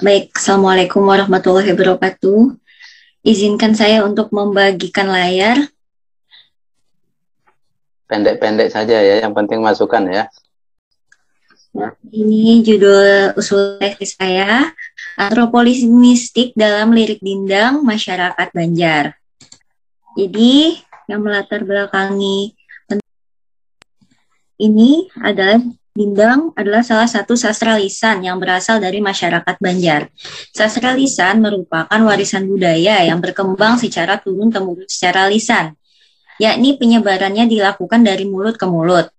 Baik, Assalamualaikum warahmatullahi wabarakatuh. Izinkan saya untuk membagikan layar. Pendek-pendek saja ya, yang penting masukan ya. Ini judul usul tesis saya, Antropolismistik dalam Lirik Dindang Masyarakat Banjar. Jadi, yang melatar belakangi ini adalah Dindang adalah salah satu sastra lisan yang berasal dari masyarakat Banjar. Sastra lisan merupakan warisan budaya yang berkembang secara turun-temurun secara lisan, yakni penyebarannya dilakukan dari mulut ke mulut.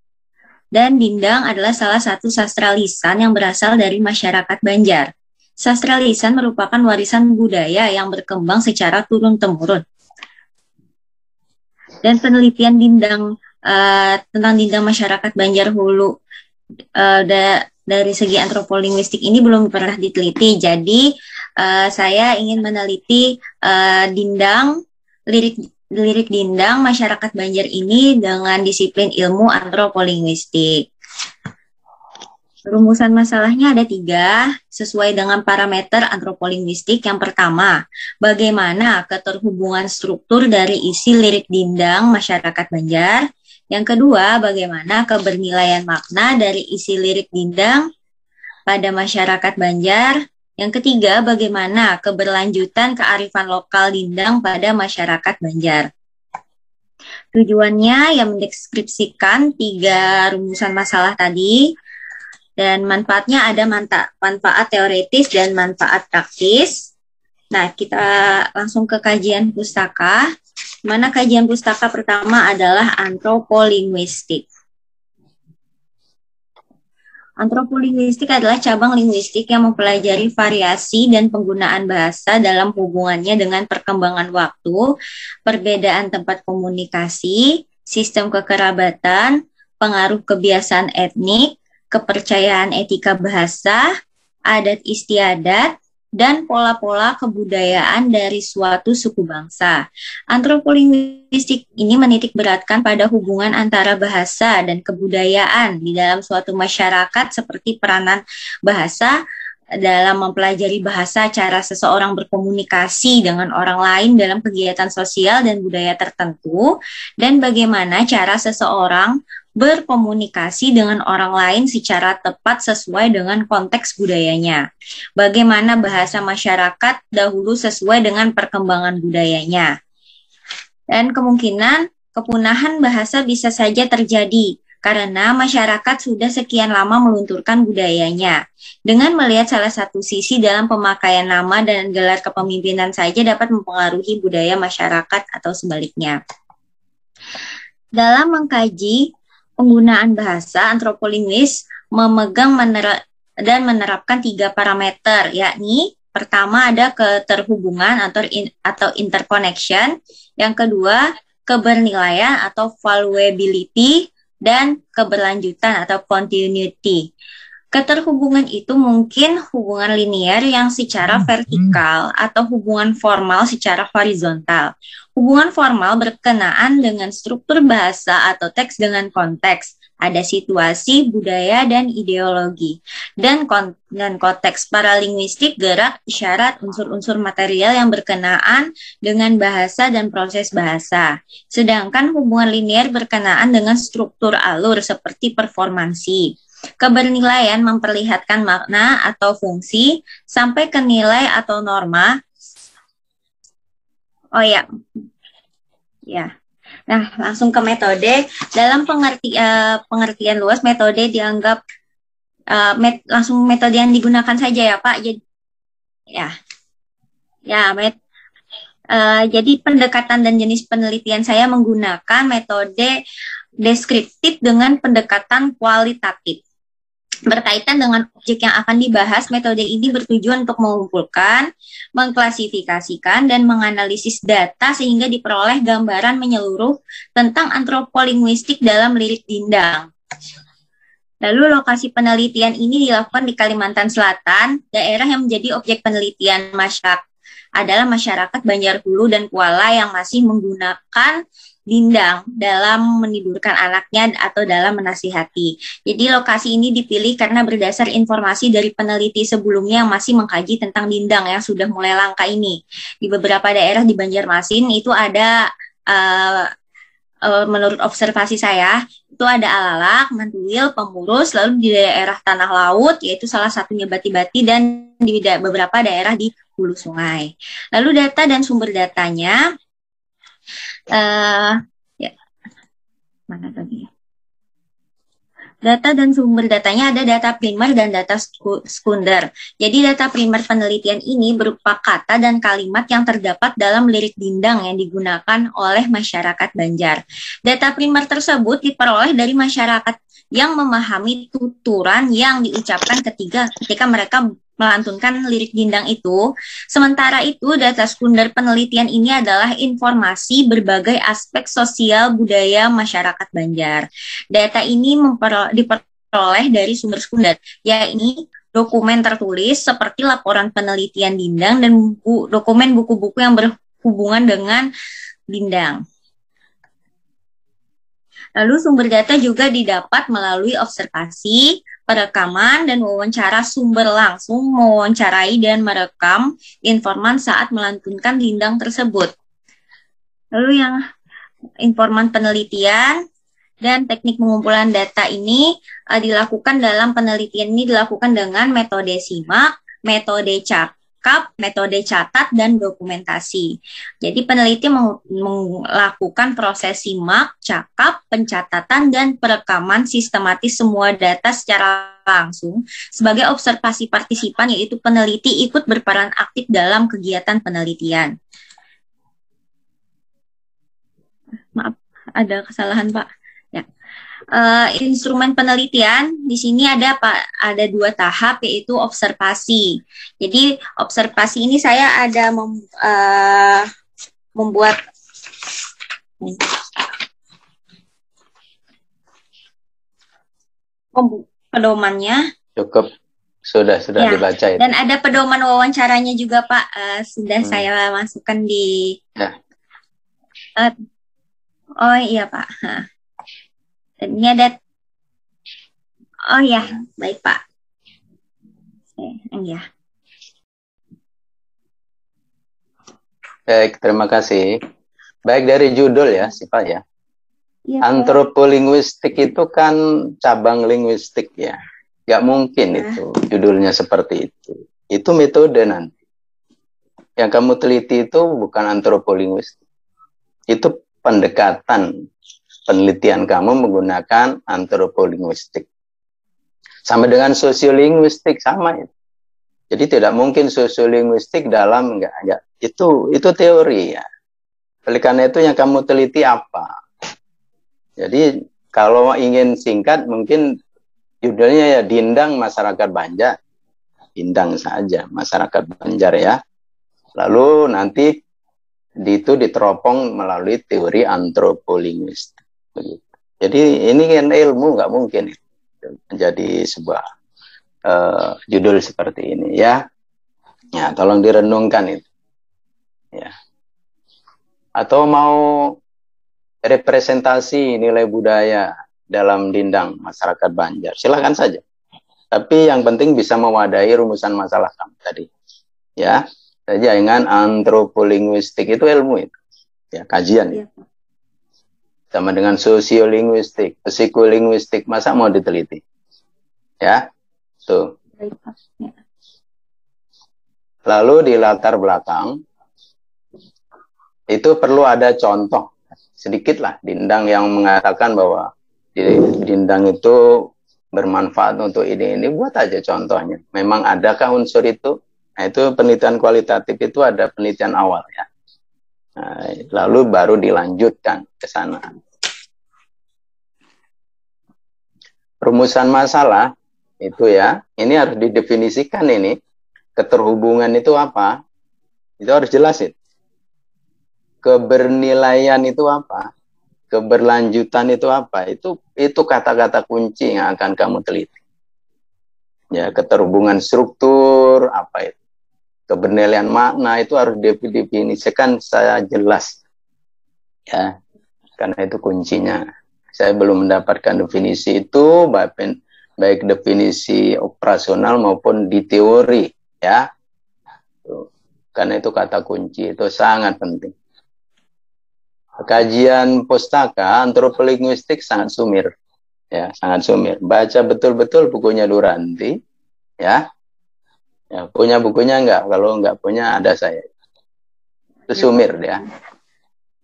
Dan Dindang adalah salah satu sastra lisan yang berasal dari masyarakat Banjar. Sastra lisan merupakan warisan budaya yang berkembang secara turun-temurun. Dan penelitian Dindang uh, tentang Dindang masyarakat Banjar Hulu uh, da dari segi antropolinguistik ini belum pernah diteliti. Jadi uh, saya ingin meneliti uh, dindang lirik lirik dindang masyarakat Banjar ini dengan disiplin ilmu antropolinguistik. Rumusan masalahnya ada tiga, sesuai dengan parameter antropolinguistik. Yang pertama, bagaimana keterhubungan struktur dari isi lirik dindang masyarakat Banjar. Yang kedua, bagaimana kebernilaian makna dari isi lirik Dindang pada masyarakat Banjar. Yang ketiga, bagaimana keberlanjutan kearifan lokal Dindang pada masyarakat Banjar. Tujuannya yang mendeskripsikan tiga rumusan masalah tadi dan manfaatnya ada manfaat teoretis dan manfaat praktis. Nah, kita langsung ke kajian pustaka mana kajian pustaka pertama adalah antropolinguistik. Antropolinguistik adalah cabang linguistik yang mempelajari variasi dan penggunaan bahasa dalam hubungannya dengan perkembangan waktu, perbedaan tempat komunikasi, sistem kekerabatan, pengaruh kebiasaan etnik, kepercayaan etika bahasa, adat istiadat, dan pola-pola kebudayaan dari suatu suku bangsa. Antropolinguistik ini menitik beratkan pada hubungan antara bahasa dan kebudayaan di dalam suatu masyarakat seperti peranan bahasa dalam mempelajari bahasa cara seseorang berkomunikasi dengan orang lain dalam kegiatan sosial dan budaya tertentu dan bagaimana cara seseorang berkomunikasi dengan orang lain secara tepat sesuai dengan konteks budayanya. Bagaimana bahasa masyarakat dahulu sesuai dengan perkembangan budayanya. Dan kemungkinan kepunahan bahasa bisa saja terjadi karena masyarakat sudah sekian lama melunturkan budayanya. Dengan melihat salah satu sisi dalam pemakaian nama dan gelar kepemimpinan saja dapat mempengaruhi budaya masyarakat atau sebaliknya. Dalam mengkaji penggunaan bahasa antropolinguis memegang mener dan menerapkan tiga parameter, yakni pertama ada keterhubungan atau in atau interconnection, yang kedua kebernilaian atau valuability dan keberlanjutan atau continuity. Keterhubungan itu mungkin hubungan linear yang secara hmm, hmm. vertikal atau hubungan formal secara horizontal. Hubungan formal berkenaan dengan struktur bahasa atau teks dengan konteks, ada situasi, budaya, dan ideologi. Dan, kon dan konteks paralinguistik gerak, syarat, unsur-unsur material yang berkenaan dengan bahasa dan proses bahasa. Sedangkan hubungan linear berkenaan dengan struktur alur seperti performansi. Kebernilaian memperlihatkan makna atau fungsi sampai ke nilai atau norma. Oh ya, ya. Nah, langsung ke metode. Dalam pengerti, uh, pengertian luas, metode dianggap uh, met, langsung metode yang digunakan saja ya, Pak. Jadi, ya, ya, met, uh, jadi pendekatan dan jenis penelitian saya menggunakan metode deskriptif dengan pendekatan kualitatif berkaitan dengan objek yang akan dibahas, metode ini bertujuan untuk mengumpulkan, mengklasifikasikan, dan menganalisis data sehingga diperoleh gambaran menyeluruh tentang antropolinguistik dalam lirik dindang. Lalu lokasi penelitian ini dilakukan di Kalimantan Selatan, daerah yang menjadi objek penelitian masyarakat adalah masyarakat Banjar Hulu dan Kuala yang masih menggunakan Dindang dalam menidurkan anaknya atau dalam menasihati. Jadi lokasi ini dipilih karena berdasar informasi dari peneliti sebelumnya yang masih mengkaji tentang dindang yang sudah mulai langka ini. Di beberapa daerah di Banjarmasin itu ada uh, uh, menurut observasi saya itu ada alalak, mantuil, pemurus, lalu di daerah tanah laut yaitu salah satunya bati-bati dan di beberapa daerah di hulu sungai. Lalu data dan sumber datanya uh, ya mana tadi ya? Data dan sumber datanya ada data primer dan data sekunder. Jadi data primer penelitian ini berupa kata dan kalimat yang terdapat dalam lirik dindang yang digunakan oleh masyarakat Banjar. Data primer tersebut diperoleh dari masyarakat yang memahami tuturan yang diucapkan ketiga ketika mereka melantunkan lirik dindang itu. Sementara itu, data sekunder penelitian ini adalah informasi berbagai aspek sosial budaya masyarakat Banjar. Data ini diperoleh dari sumber sekunder, yakni dokumen tertulis seperti laporan penelitian dindang dan buku, dokumen buku-buku yang berhubungan dengan dindang. Lalu sumber data juga didapat melalui observasi, perekaman, dan wawancara sumber langsung mewawancarai dan merekam informan saat melantunkan lindang tersebut. Lalu yang informan penelitian dan teknik pengumpulan data ini uh, dilakukan dalam penelitian ini dilakukan dengan metode SIMAK, metode CAP, CAP, metode catat, dan dokumentasi. Jadi peneliti melakukan proses simak, cakap, pencatatan, dan perekaman sistematis semua data secara langsung sebagai observasi partisipan yaitu peneliti ikut berperan aktif dalam kegiatan penelitian. Maaf, ada kesalahan Pak uh, instrumen penelitian di sini ada Pak ada dua tahap yaitu observasi. Jadi observasi ini saya ada mem, uh, membuat pedomannya. Cukup sudah sudah ya. dibaca itu. Dan ada pedoman wawancaranya juga Pak uh, sudah hmm. saya masukkan di. Ya. Uh, oh iya Pak. Dan ini ada Oh ya, baik Pak. Ya. Baik, terima kasih. Baik dari judul ya, Sipa ya. ya Antropolinguistik itu kan cabang linguistik ya. Gak mungkin nah. itu judulnya seperti itu. Itu metode nanti. Yang kamu teliti itu bukan antropolinguistik. Itu pendekatan penelitian kamu menggunakan antropolinguistik. Sama dengan sosiolinguistik sama itu. Jadi tidak mungkin sosiolinguistik dalam enggak enggak itu itu teori ya. Oleh karena itu yang kamu teliti apa? Jadi kalau ingin singkat mungkin judulnya ya Dindang Masyarakat Banjar. Dindang saja masyarakat Banjar ya. Lalu nanti itu diteropong melalui teori antropolinguistik. Jadi ini kan ilmu nggak mungkin menjadi sebuah uh, judul seperti ini ya. Ya, tolong direnungkan itu. Ya. Atau mau representasi nilai budaya dalam dindang masyarakat Banjar, silakan saja. Tapi yang penting bisa mewadahi rumusan masalah kamu tadi. Ya, saja dengan antropolinguistik itu ilmu itu. Ya, kajian. Ya sama dengan sosiolinguistik, psikolinguistik, masa mau diteliti? Ya, tuh. Lalu di latar belakang itu perlu ada contoh sedikit lah dindang yang mengatakan bahwa dindang itu bermanfaat untuk ini ini buat aja contohnya. Memang adakah unsur itu? Nah, itu penelitian kualitatif itu ada penelitian awal ya. Lalu baru dilanjutkan ke sana. Rumusan masalah itu ya, ini harus didefinisikan ini. Keterhubungan itu apa? Itu harus jelasin. Kebernilaian itu apa? Keberlanjutan itu apa? Itu itu kata-kata kunci yang akan kamu teliti. Ya, keterhubungan struktur apa itu? Kebenelian makna itu harus didefinisikan saya jelas. Ya. karena itu kuncinya. Saya belum mendapatkan definisi itu baik, baik definisi operasional maupun di teori ya. Karena itu kata kunci itu sangat penting. Kajian pustaka antropolinguistik sangat sumir. Ya, sangat sumir. Baca betul-betul bukunya Duranti ya. Ya, punya bukunya enggak? Kalau enggak punya ada saya. Itu sumir dia.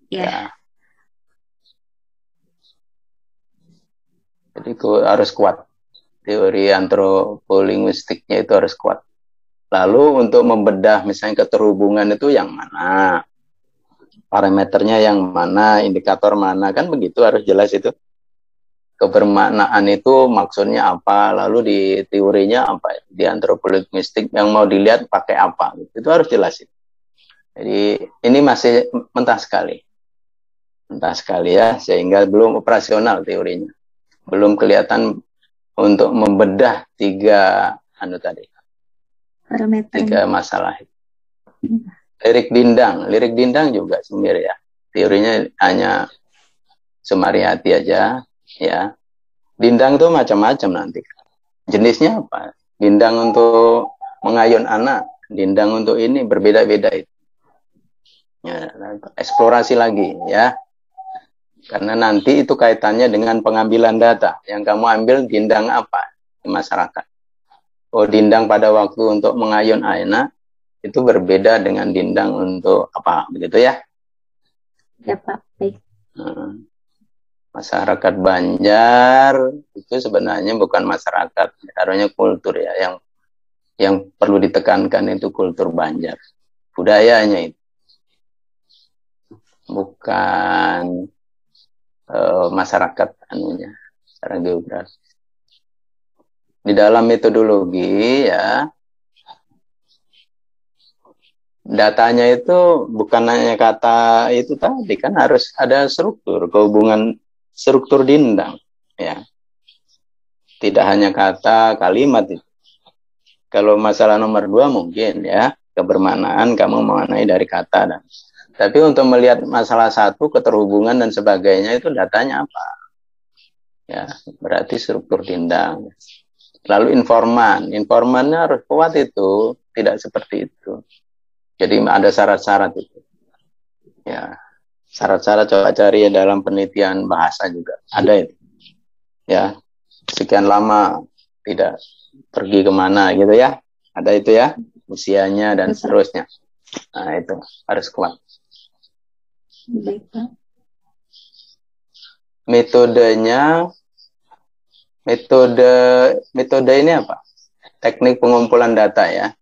Ya. ya. Jadi harus kuat. Teori antropolinguistiknya itu harus kuat. Lalu untuk membedah misalnya keterhubungan itu yang mana? Parameternya yang mana? Indikator mana? Kan begitu harus jelas itu. Kebermaknaan itu maksudnya apa? Lalu di teorinya apa? Di antropolinguistik yang mau dilihat pakai apa? Itu harus jelas itu. Jadi ini masih mentah sekali. Mentah sekali ya, sehingga belum operasional teorinya belum kelihatan untuk membedah tiga anu tadi. Parameter. Tiga masalah. Hmm. Lirik dindang, lirik dindang juga sendiri ya. Teorinya hanya Semariati aja ya. Dindang itu macam-macam nanti. Jenisnya apa? Dindang untuk mengayun anak, dindang untuk ini berbeda-beda itu. Ya, eksplorasi lagi ya. Karena nanti itu kaitannya dengan pengambilan data. Yang kamu ambil dindang apa di masyarakat. Oh, dindang pada waktu untuk mengayun aina itu berbeda dengan dindang untuk apa, begitu ya? Ya, Pak. Baik. Hmm. Masyarakat Banjar itu sebenarnya bukan masyarakat, harusnya kultur ya yang yang perlu ditekankan itu kultur Banjar. Budayanya itu. Bukan uh, masyarakat anunya secara geografis. Di dalam metodologi ya datanya itu bukan hanya kata itu tadi kan harus ada struktur kehubungan struktur dindang ya tidak hanya kata kalimat itu kalau masalah nomor dua mungkin ya kebermanaan kamu mengenai dari kata dan tapi untuk melihat masalah satu, keterhubungan dan sebagainya itu datanya apa? Ya, berarti struktur dindang. Lalu informan, informannya harus kuat itu, tidak seperti itu. Jadi ada syarat-syarat itu. Ya, syarat-syarat coba cari ya dalam penelitian bahasa juga ada itu. Ya, sekian lama tidak pergi ke mana gitu ya, ada itu ya, usianya dan seterusnya. Nah itu harus kuat. Metodenya metode metode ini apa? Teknik pengumpulan data ya.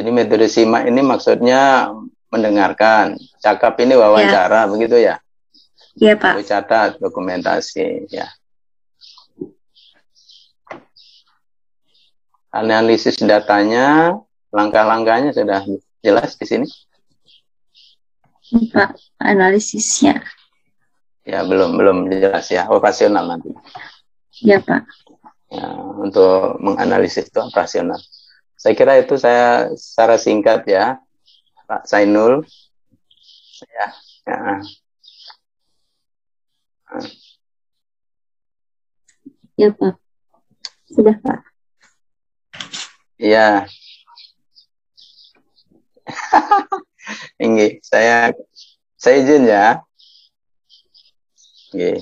Jadi metode simak ini maksudnya mendengarkan, cakap ini wawancara, ya. begitu ya? Iya Pak. Catat, dokumentasi, ya. analisis datanya, langkah-langkahnya sudah jelas di sini? Pak, analisisnya. Ya, belum belum jelas ya, operasional nanti. Ya, Pak. Ya, untuk menganalisis itu operasional. Saya kira itu saya secara singkat ya, Pak Sainul. Ya, ya. Ya, Pak. Sudah, Pak. Iya. Ini saya saya izin ya. Oke.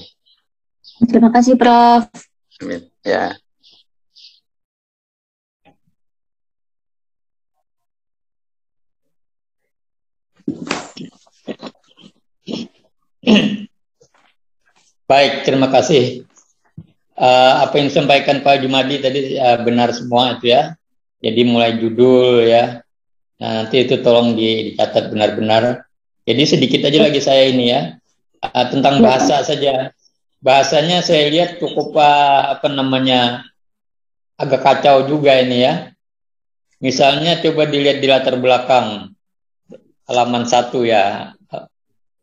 Terima kasih Prof. Amin. Ya. Baik, terima kasih. Uh, apa yang disampaikan Pak Jumadi tadi uh, benar semua itu ya. Jadi mulai judul ya. Nah, nanti itu tolong dicatat benar-benar. Jadi sedikit aja lagi saya ini ya uh, tentang bahasa saja. Bahasanya saya lihat cukup uh, apa namanya agak kacau juga ini ya. Misalnya coba dilihat di latar belakang halaman satu ya,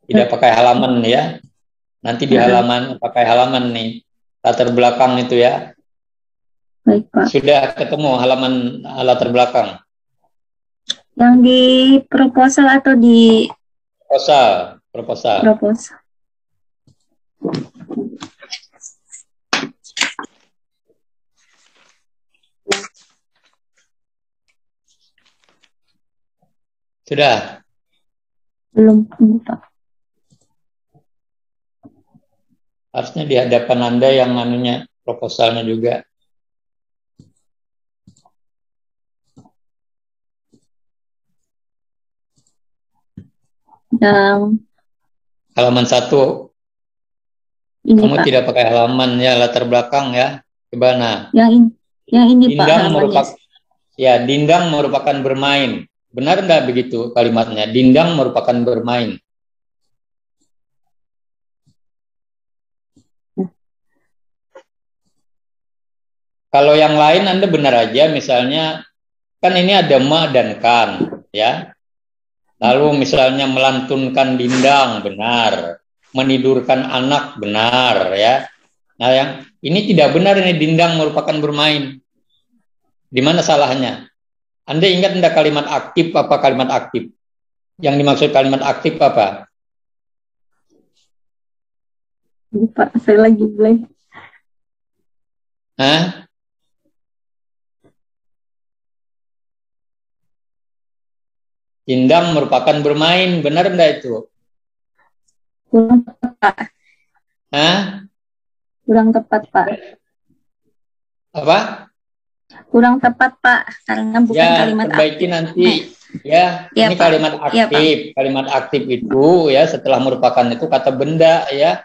tidak pakai halaman ya. Nanti di halaman pakai halaman nih latar belakang itu ya. Baik, Pak. Sudah ketemu halaman latar belakang? Yang di proposal atau di proposal, proposal. Proposal. Sudah? Belum, Pak. Harusnya di hadapan Anda yang anunya proposalnya juga. Yang halaman satu. Ini, Kamu Pak. tidak pakai halaman ya latar belakang ya. Coba nah. Yang ini, yang ini Dindang Pak. Merupakan, ya, dindang merupakan bermain. Benar nggak begitu kalimatnya? Dindang merupakan bermain. Kalau yang lain Anda benar aja, misalnya kan ini ada ma dan kan, ya. Lalu misalnya melantunkan dindang, benar. Menidurkan anak, benar, ya. Nah, yang ini tidak benar ini dindang merupakan bermain. Di mana salahnya? Anda ingat tidak kalimat aktif apa kalimat aktif? Yang dimaksud kalimat aktif apa? Lupa, saya lagi blank. Hah? Indang merupakan bermain, benar enggak itu? Kurang tepat, Pak. Hah? Kurang tepat, Pak. Apa? Kurang tepat Pak karena bukan ya, kalimat perbaiki aktif. nanti ya, ya ini Pak. kalimat iya, aktif ya, kalimat aktif itu ya setelah merupakan itu kata benda ya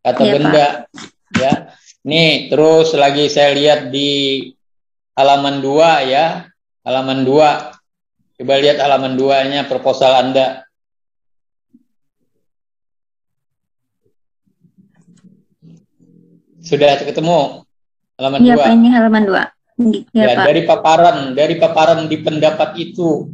kata ya, benda Pak. ya nih terus lagi saya lihat di halaman dua ya halaman dua coba lihat halaman duanya proposal anda sudah ketemu halaman iya, dua. Iya, ini halaman dua. Ya, ya dari paparan dari paparan di pendapat itu.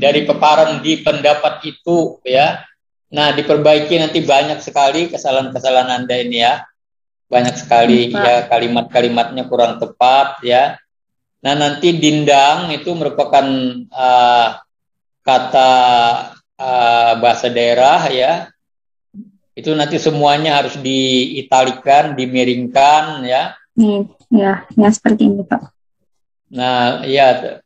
Dari paparan di pendapat itu ya. Nah diperbaiki nanti banyak sekali kesalahan-kesalahan anda ini ya. Banyak sekali Pak. ya kalimat-kalimatnya kurang tepat ya. Nah nanti dindang itu merupakan uh, kata uh, bahasa daerah ya. Itu nanti semuanya harus diitalikan dimiringkan ya Hmm, ya, ya seperti ini Pak. Nah, ya.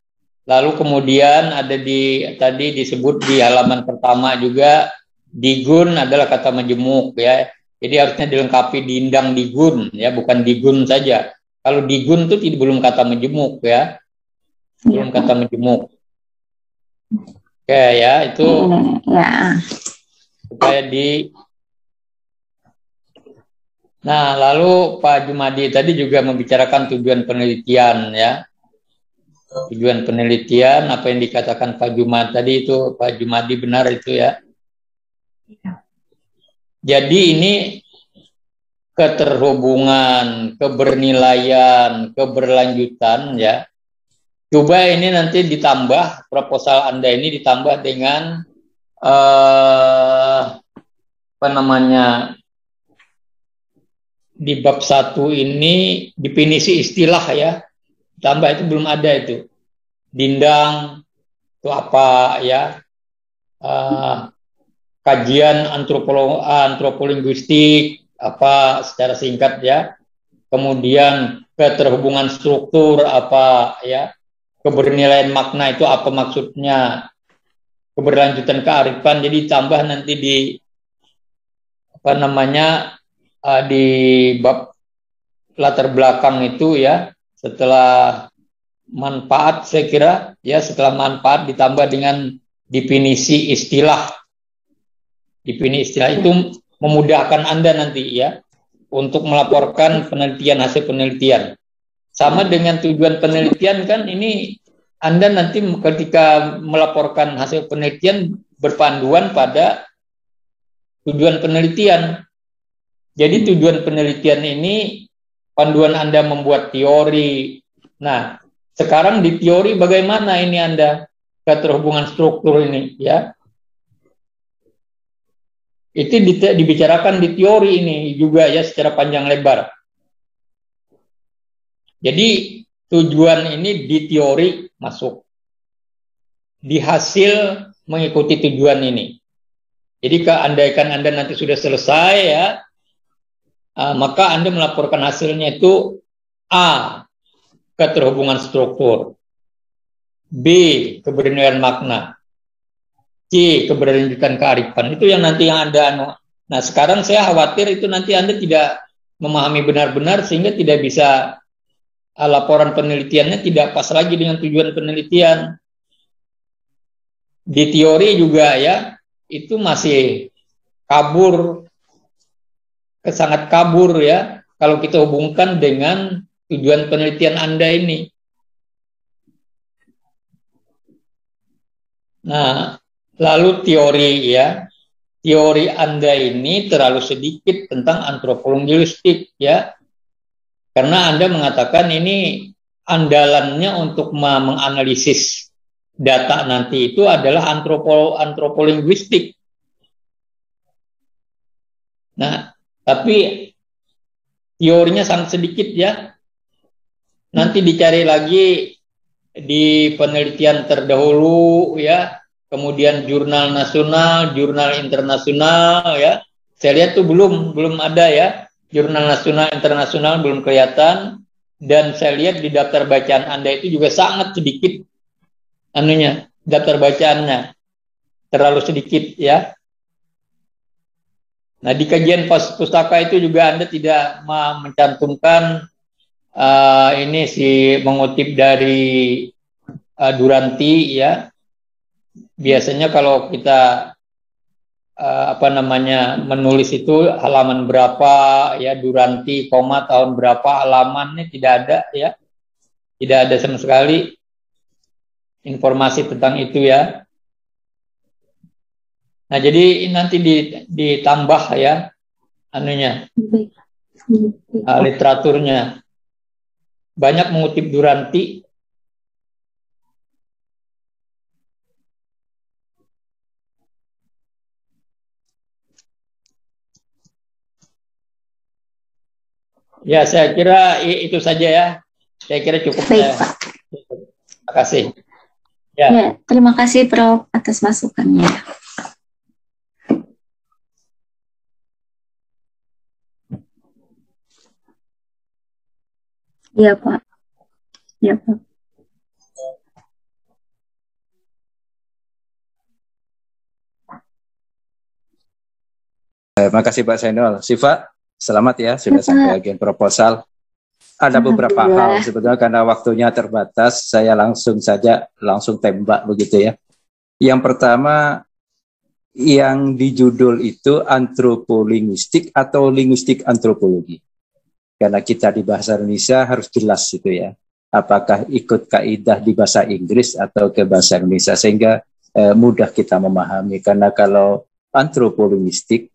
Lalu kemudian ada di tadi disebut di halaman pertama juga digun adalah kata majemuk ya. Jadi harusnya dilengkapi dindang digun ya, bukan digun saja. Kalau digun itu tidak belum kata majemuk ya. Belum ya. kata majemuk. Oke ya, itu ya. supaya di Nah, lalu Pak Jumadi tadi juga membicarakan tujuan penelitian ya. Tujuan penelitian apa yang dikatakan Pak Jumadi tadi itu Pak Jumadi benar itu ya. Iya. Jadi ini keterhubungan, kebernilaian, keberlanjutan ya. Coba ini nanti ditambah proposal Anda ini ditambah dengan eh, apa namanya di bab satu ini definisi istilah ya. Tambah itu belum ada itu. Dindang itu apa ya. Uh, kajian antropolo antropolinguistik apa secara singkat ya. Kemudian keterhubungan struktur apa ya. Kebernilaian makna itu apa maksudnya. Keberlanjutan kearifan. Jadi tambah nanti di apa namanya uh, di bab latar belakang itu ya setelah manfaat saya kira ya setelah manfaat ditambah dengan definisi istilah. Definisi istilah itu memudahkan anda nanti ya untuk melaporkan penelitian hasil penelitian. Sama dengan tujuan penelitian kan ini anda nanti ketika melaporkan hasil penelitian berpanduan pada tujuan penelitian jadi tujuan penelitian ini panduan Anda membuat teori. Nah, sekarang di teori bagaimana ini Anda keterhubungan struktur ini ya? Itu dibicarakan di teori ini juga ya secara panjang lebar. Jadi tujuan ini di teori masuk. di hasil mengikuti tujuan ini. Jadi keandaikan Anda nanti sudah selesai ya, uh, maka Anda melaporkan hasilnya itu A. Keterhubungan struktur B. Keberanian makna C. Keberlanjutan kearifan Itu yang nanti yang Anda anu. Nah sekarang saya khawatir itu nanti Anda tidak memahami benar-benar sehingga tidak bisa uh, laporan penelitiannya tidak pas lagi dengan tujuan penelitian. Di teori juga ya, itu masih kabur sangat kabur ya kalau kita hubungkan dengan tujuan penelitian Anda ini. Nah, lalu teori ya. Teori Anda ini terlalu sedikit tentang antropologi linguistik ya. Karena Anda mengatakan ini andalannya untuk menganalisis data nanti itu adalah antropolo antropolinguistik. Nah, tapi teorinya sangat sedikit ya. Nanti dicari lagi di penelitian terdahulu ya, kemudian jurnal nasional, jurnal internasional ya. Saya lihat tuh belum belum ada ya, jurnal nasional internasional belum kelihatan dan saya lihat di daftar bacaan Anda itu juga sangat sedikit anunya, daftar bacaannya terlalu sedikit ya. Nah, di kajian pustaka itu juga Anda tidak mencantumkan uh, ini si mengutip dari uh, Duranti ya. Biasanya kalau kita uh, apa namanya menulis itu halaman berapa ya Duranti koma tahun berapa halamannya tidak ada ya. Tidak ada sama sekali informasi tentang itu ya. Nah, jadi nanti ditambah ya anunya uh, literaturnya. Banyak mengutip Duranti. Ya, saya kira itu saja ya. Saya kira cukup. Baik, ya. Pak. Terima kasih. Ya. ya, terima kasih Prof atas masukannya. Iya, Pak. Iya, Pak. Terima kasih Pak Zainul. Siva, selamat ya sudah ya, sampai agen proposal. Ada beberapa hal sebetulnya karena waktunya terbatas, saya langsung saja langsung tembak begitu ya. Yang pertama yang di judul itu antropolinguistik atau linguistik antropologi karena kita di bahasa Indonesia harus jelas itu ya. Apakah ikut kaidah di bahasa Inggris atau ke bahasa Indonesia sehingga eh, mudah kita memahami. Karena kalau antropolinguistik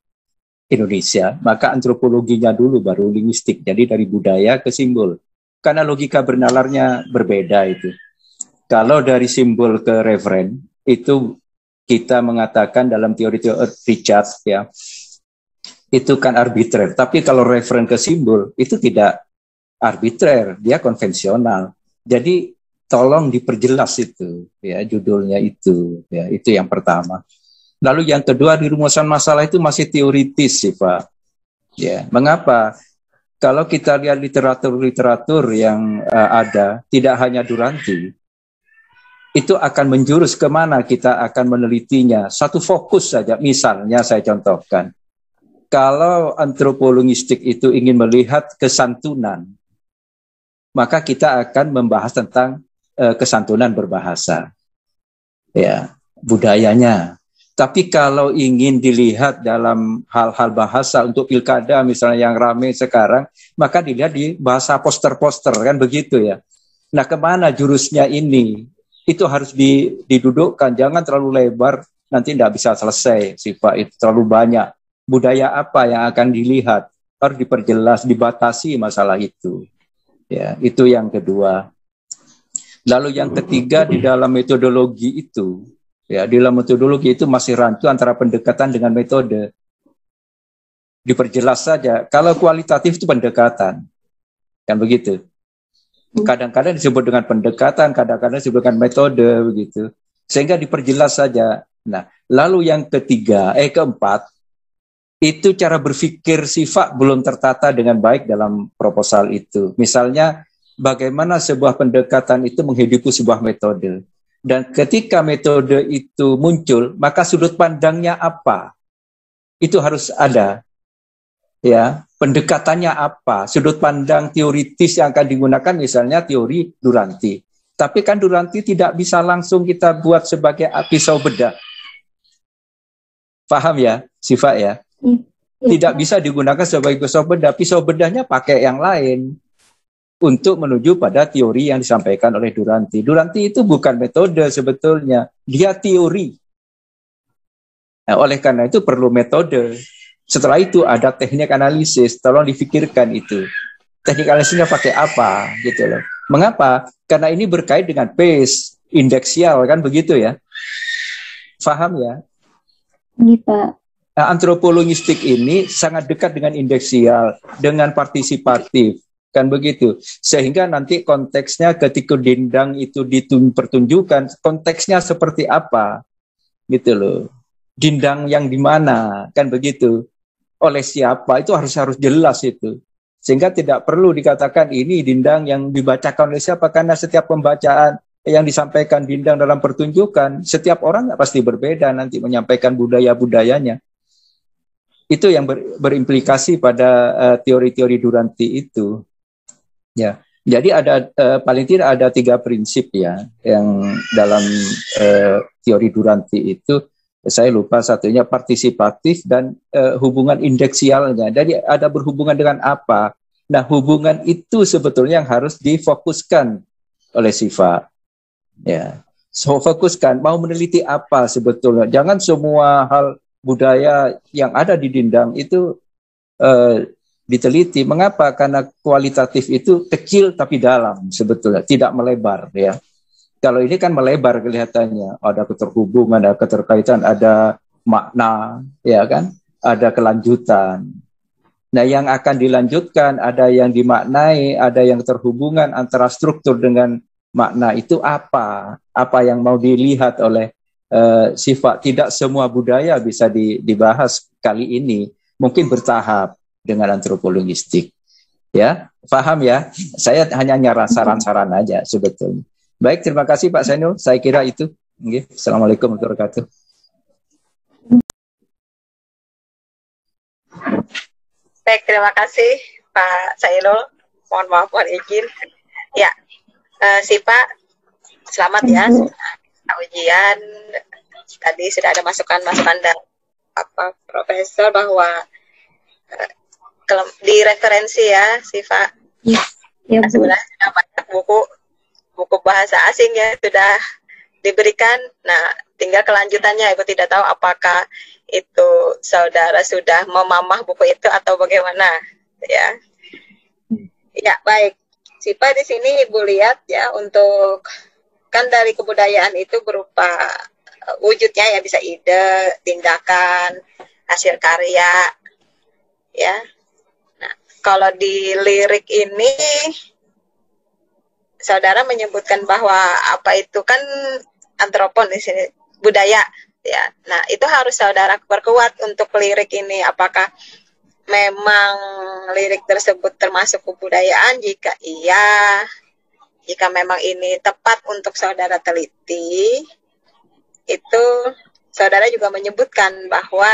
Indonesia maka antropologinya dulu baru linguistik jadi dari budaya ke simbol. Karena logika bernalarnya berbeda itu. Kalau dari simbol ke referen itu kita mengatakan dalam teori-teori Richard ya itu kan arbitrer. Tapi kalau referen ke simbol itu tidak arbitrer, dia konvensional. Jadi tolong diperjelas itu ya judulnya itu ya itu yang pertama. Lalu yang kedua di rumusan masalah itu masih teoritis sih Pak. Ya, mengapa? Kalau kita lihat literatur-literatur yang uh, ada, tidak hanya Duranti, itu akan menjurus ke mana kita akan menelitinya. Satu fokus saja, misalnya saya contohkan kalau antropologistik itu ingin melihat kesantunan, maka kita akan membahas tentang uh, kesantunan berbahasa, ya budayanya. Tapi kalau ingin dilihat dalam hal-hal bahasa untuk pilkada misalnya yang ramai sekarang, maka dilihat di bahasa poster-poster kan begitu ya. Nah ke mana jurusnya ini? Itu harus didudukkan, jangan terlalu lebar, nanti tidak bisa selesai sifat itu terlalu banyak budaya apa yang akan dilihat? Harus diperjelas dibatasi masalah itu. Ya itu yang kedua. Lalu yang ketiga di dalam metodologi itu ya di dalam metodologi itu masih rancu antara pendekatan dengan metode. Diperjelas saja. Kalau kualitatif itu pendekatan. Kan begitu? Kadang-kadang disebut dengan pendekatan kadang-kadang disebut dengan metode begitu. Sehingga diperjelas saja. Nah, lalu yang ketiga, eh keempat, itu cara berpikir sifat belum tertata dengan baik dalam proposal itu. Misalnya, bagaimana sebuah pendekatan itu menghidupi sebuah metode. Dan ketika metode itu muncul, maka sudut pandangnya apa? Itu harus ada. Ya, pendekatannya apa? Sudut pandang teoritis yang akan digunakan misalnya teori Duranti. Tapi kan Duranti tidak bisa langsung kita buat sebagai pisau bedah. Paham ya, sifat ya? Iya. Tidak bisa digunakan sebagai pisau bedah. Pisau bedahnya pakai yang lain untuk menuju pada teori yang disampaikan oleh Duranti. Duranti itu bukan metode sebetulnya, dia teori. Nah, oleh karena itu perlu metode. Setelah itu ada teknik analisis, tolong difikirkan itu. Teknik analisisnya pakai apa gitu loh. Mengapa? Karena ini berkait dengan pace, indeksial kan begitu ya. Faham ya? Ini Pak. Nah, antropologistik ini sangat dekat dengan indeksial, dengan partisipatif, kan begitu. Sehingga nanti konteksnya ketika dindang itu dipertunjukkan, konteksnya seperti apa, gitu loh. Dindang yang di mana, kan begitu. Oleh siapa itu harus harus jelas itu. Sehingga tidak perlu dikatakan ini dindang yang dibacakan oleh siapa, karena setiap pembacaan yang disampaikan dindang dalam pertunjukan, setiap orang pasti berbeda nanti menyampaikan budaya-budayanya. Itu yang ber, berimplikasi pada uh, teori-teori Duranti itu. Ya, jadi ada uh, paling tidak ada tiga prinsip ya yang dalam uh, teori Duranti itu saya lupa satunya partisipatif dan uh, hubungan indeksialnya. Jadi ada berhubungan dengan apa? Nah, hubungan itu sebetulnya yang harus difokuskan oleh sifat. Ya. So fokuskan mau meneliti apa sebetulnya. Jangan semua hal budaya yang ada di Dindang itu uh, diteliti. Mengapa? Karena kualitatif itu kecil tapi dalam sebetulnya, tidak melebar ya. Kalau ini kan melebar kelihatannya, ada keterhubungan, ada keterkaitan, ada makna, ya kan? Ada kelanjutan. Nah, yang akan dilanjutkan ada yang dimaknai, ada yang terhubungan antara struktur dengan makna itu apa? Apa yang mau dilihat oleh uh, sifat? Tidak semua budaya bisa di, dibahas kali ini. Mungkin bertahap dengan antropologistik. Ya, paham ya? Saya hanya nyaran saran-saran aja sebetulnya. Baik, terima kasih Pak Senul. Saya kira itu. Okay. Assalamualaikum warahmatullahi wabarakatuh. Baik, terima kasih Pak Sainul. Mohon maaf, mohon izin. Ya, uh, si Pak, selamat ya. Ujian tadi sudah ada masukan-masukan dari apa Profesor bahwa uh, di referensi ya, si Pak. Ya, ya, sebenarnya sudah banyak buku buku bahasa asing ya sudah diberikan. Nah, tinggal kelanjutannya aku tidak tahu apakah itu saudara sudah memamah buku itu atau bagaimana ya. Ya, baik. Sipa di sini Ibu lihat ya untuk kan dari kebudayaan itu berupa uh, wujudnya ya bisa ide, tindakan, hasil karya ya. Nah, kalau di lirik ini saudara menyebutkan bahwa apa itu kan antropon di sini budaya ya. Nah, itu harus saudara perkuat untuk lirik ini apakah memang lirik tersebut termasuk kebudayaan jika iya jika memang ini tepat untuk saudara teliti itu saudara juga menyebutkan bahwa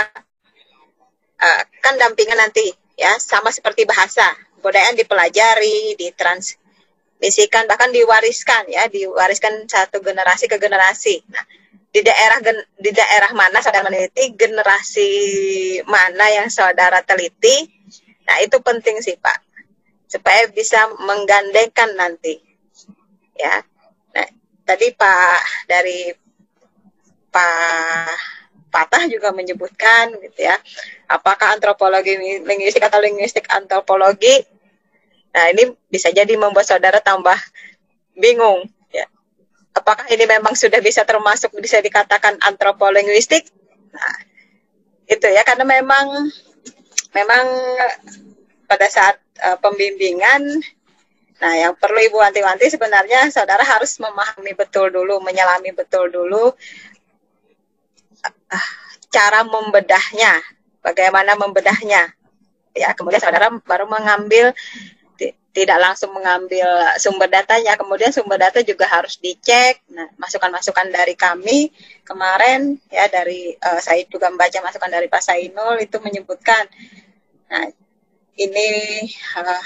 uh, kan dampingan nanti ya sama seperti bahasa. Kebudayaan dipelajari ditrans misikan bahkan diwariskan ya diwariskan satu generasi ke generasi. Nah di daerah di daerah mana saudara meneliti generasi mana yang saudara teliti? Nah itu penting sih pak. Supaya bisa menggandengkan nanti ya nah tadi pak dari pak Patah juga menyebutkan gitu ya apakah antropologi linguistik atau linguistik antropologi Nah, ini bisa jadi membuat saudara tambah bingung. Ya. Apakah ini memang sudah bisa termasuk bisa dikatakan antropolinguistik? Nah, itu ya karena memang memang pada saat uh, pembimbingan Nah, yang perlu Ibu wanti-wanti sebenarnya saudara harus memahami betul dulu, menyelami betul dulu uh, cara membedahnya, bagaimana membedahnya. Ya, kemudian saudara baru mengambil tidak langsung mengambil sumber datanya, kemudian sumber data juga harus dicek. Nah, masukan-masukan dari kami kemarin ya dari uh, saya juga membaca masukan dari Pak Sainul itu menyebutkan, nah ini uh,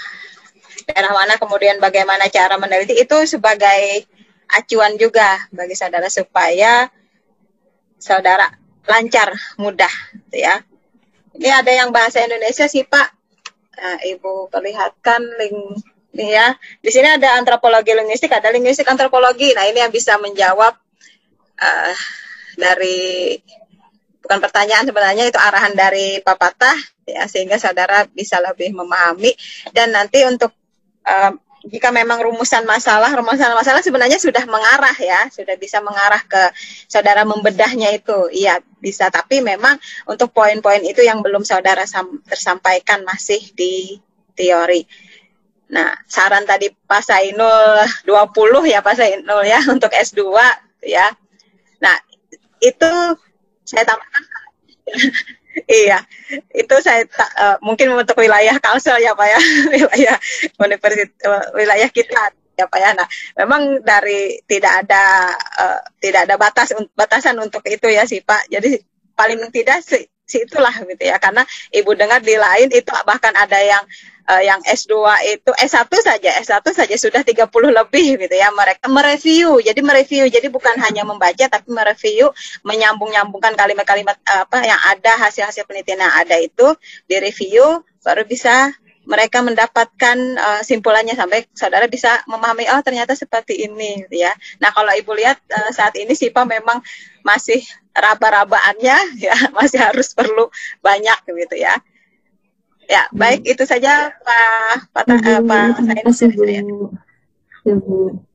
daerah mana kemudian bagaimana cara meneliti itu sebagai acuan juga bagi saudara supaya saudara lancar mudah ya. Ini ada yang bahasa Indonesia sih Pak Nah, Ibu perlihatkan link ya. Di sini ada antropologi linguistik, ada linguistik antropologi. Nah, ini yang bisa menjawab uh, dari bukan pertanyaan sebenarnya itu arahan dari Pak Patah ya sehingga saudara bisa lebih memahami dan nanti untuk jika memang rumusan masalah, rumusan masalah sebenarnya sudah mengarah ya, sudah bisa mengarah ke saudara membedahnya itu. Iya, bisa. Tapi memang untuk poin-poin itu yang belum saudara tersampaikan masih di teori. Nah, saran tadi Pak Sainul 20 ya Pak Sainul ya untuk S2 ya. Nah, itu saya tambahkan Iya, itu saya uh, mungkin untuk wilayah Kalsel ya Pak ya, wilayah universitas uh, wilayah kita ya Pak ya. Nah, memang dari tidak ada uh, tidak ada batas batasan untuk itu ya sih Pak. Jadi paling tidak si, si itulah gitu ya, karena ibu dengar di lain itu bahkan ada yang uh, yang S2 itu S1 saja, S1 saja sudah 30 lebih gitu ya. Mereka mereview. Jadi mereview. Jadi bukan hanya membaca tapi mereview, menyambung-nyambungkan kalimat-kalimat apa yang ada hasil-hasil penelitian yang ada itu direview baru bisa mereka mendapatkan uh, simpulannya sampai saudara bisa memahami oh ternyata seperti ini gitu ya. Nah, kalau Ibu lihat uh, saat ini Sipa memang masih raba-rabaannya ya, masih harus perlu banyak gitu ya. Ya, baik itu saja Pak Pak, uh, Pak saya gitu Ya. Bu.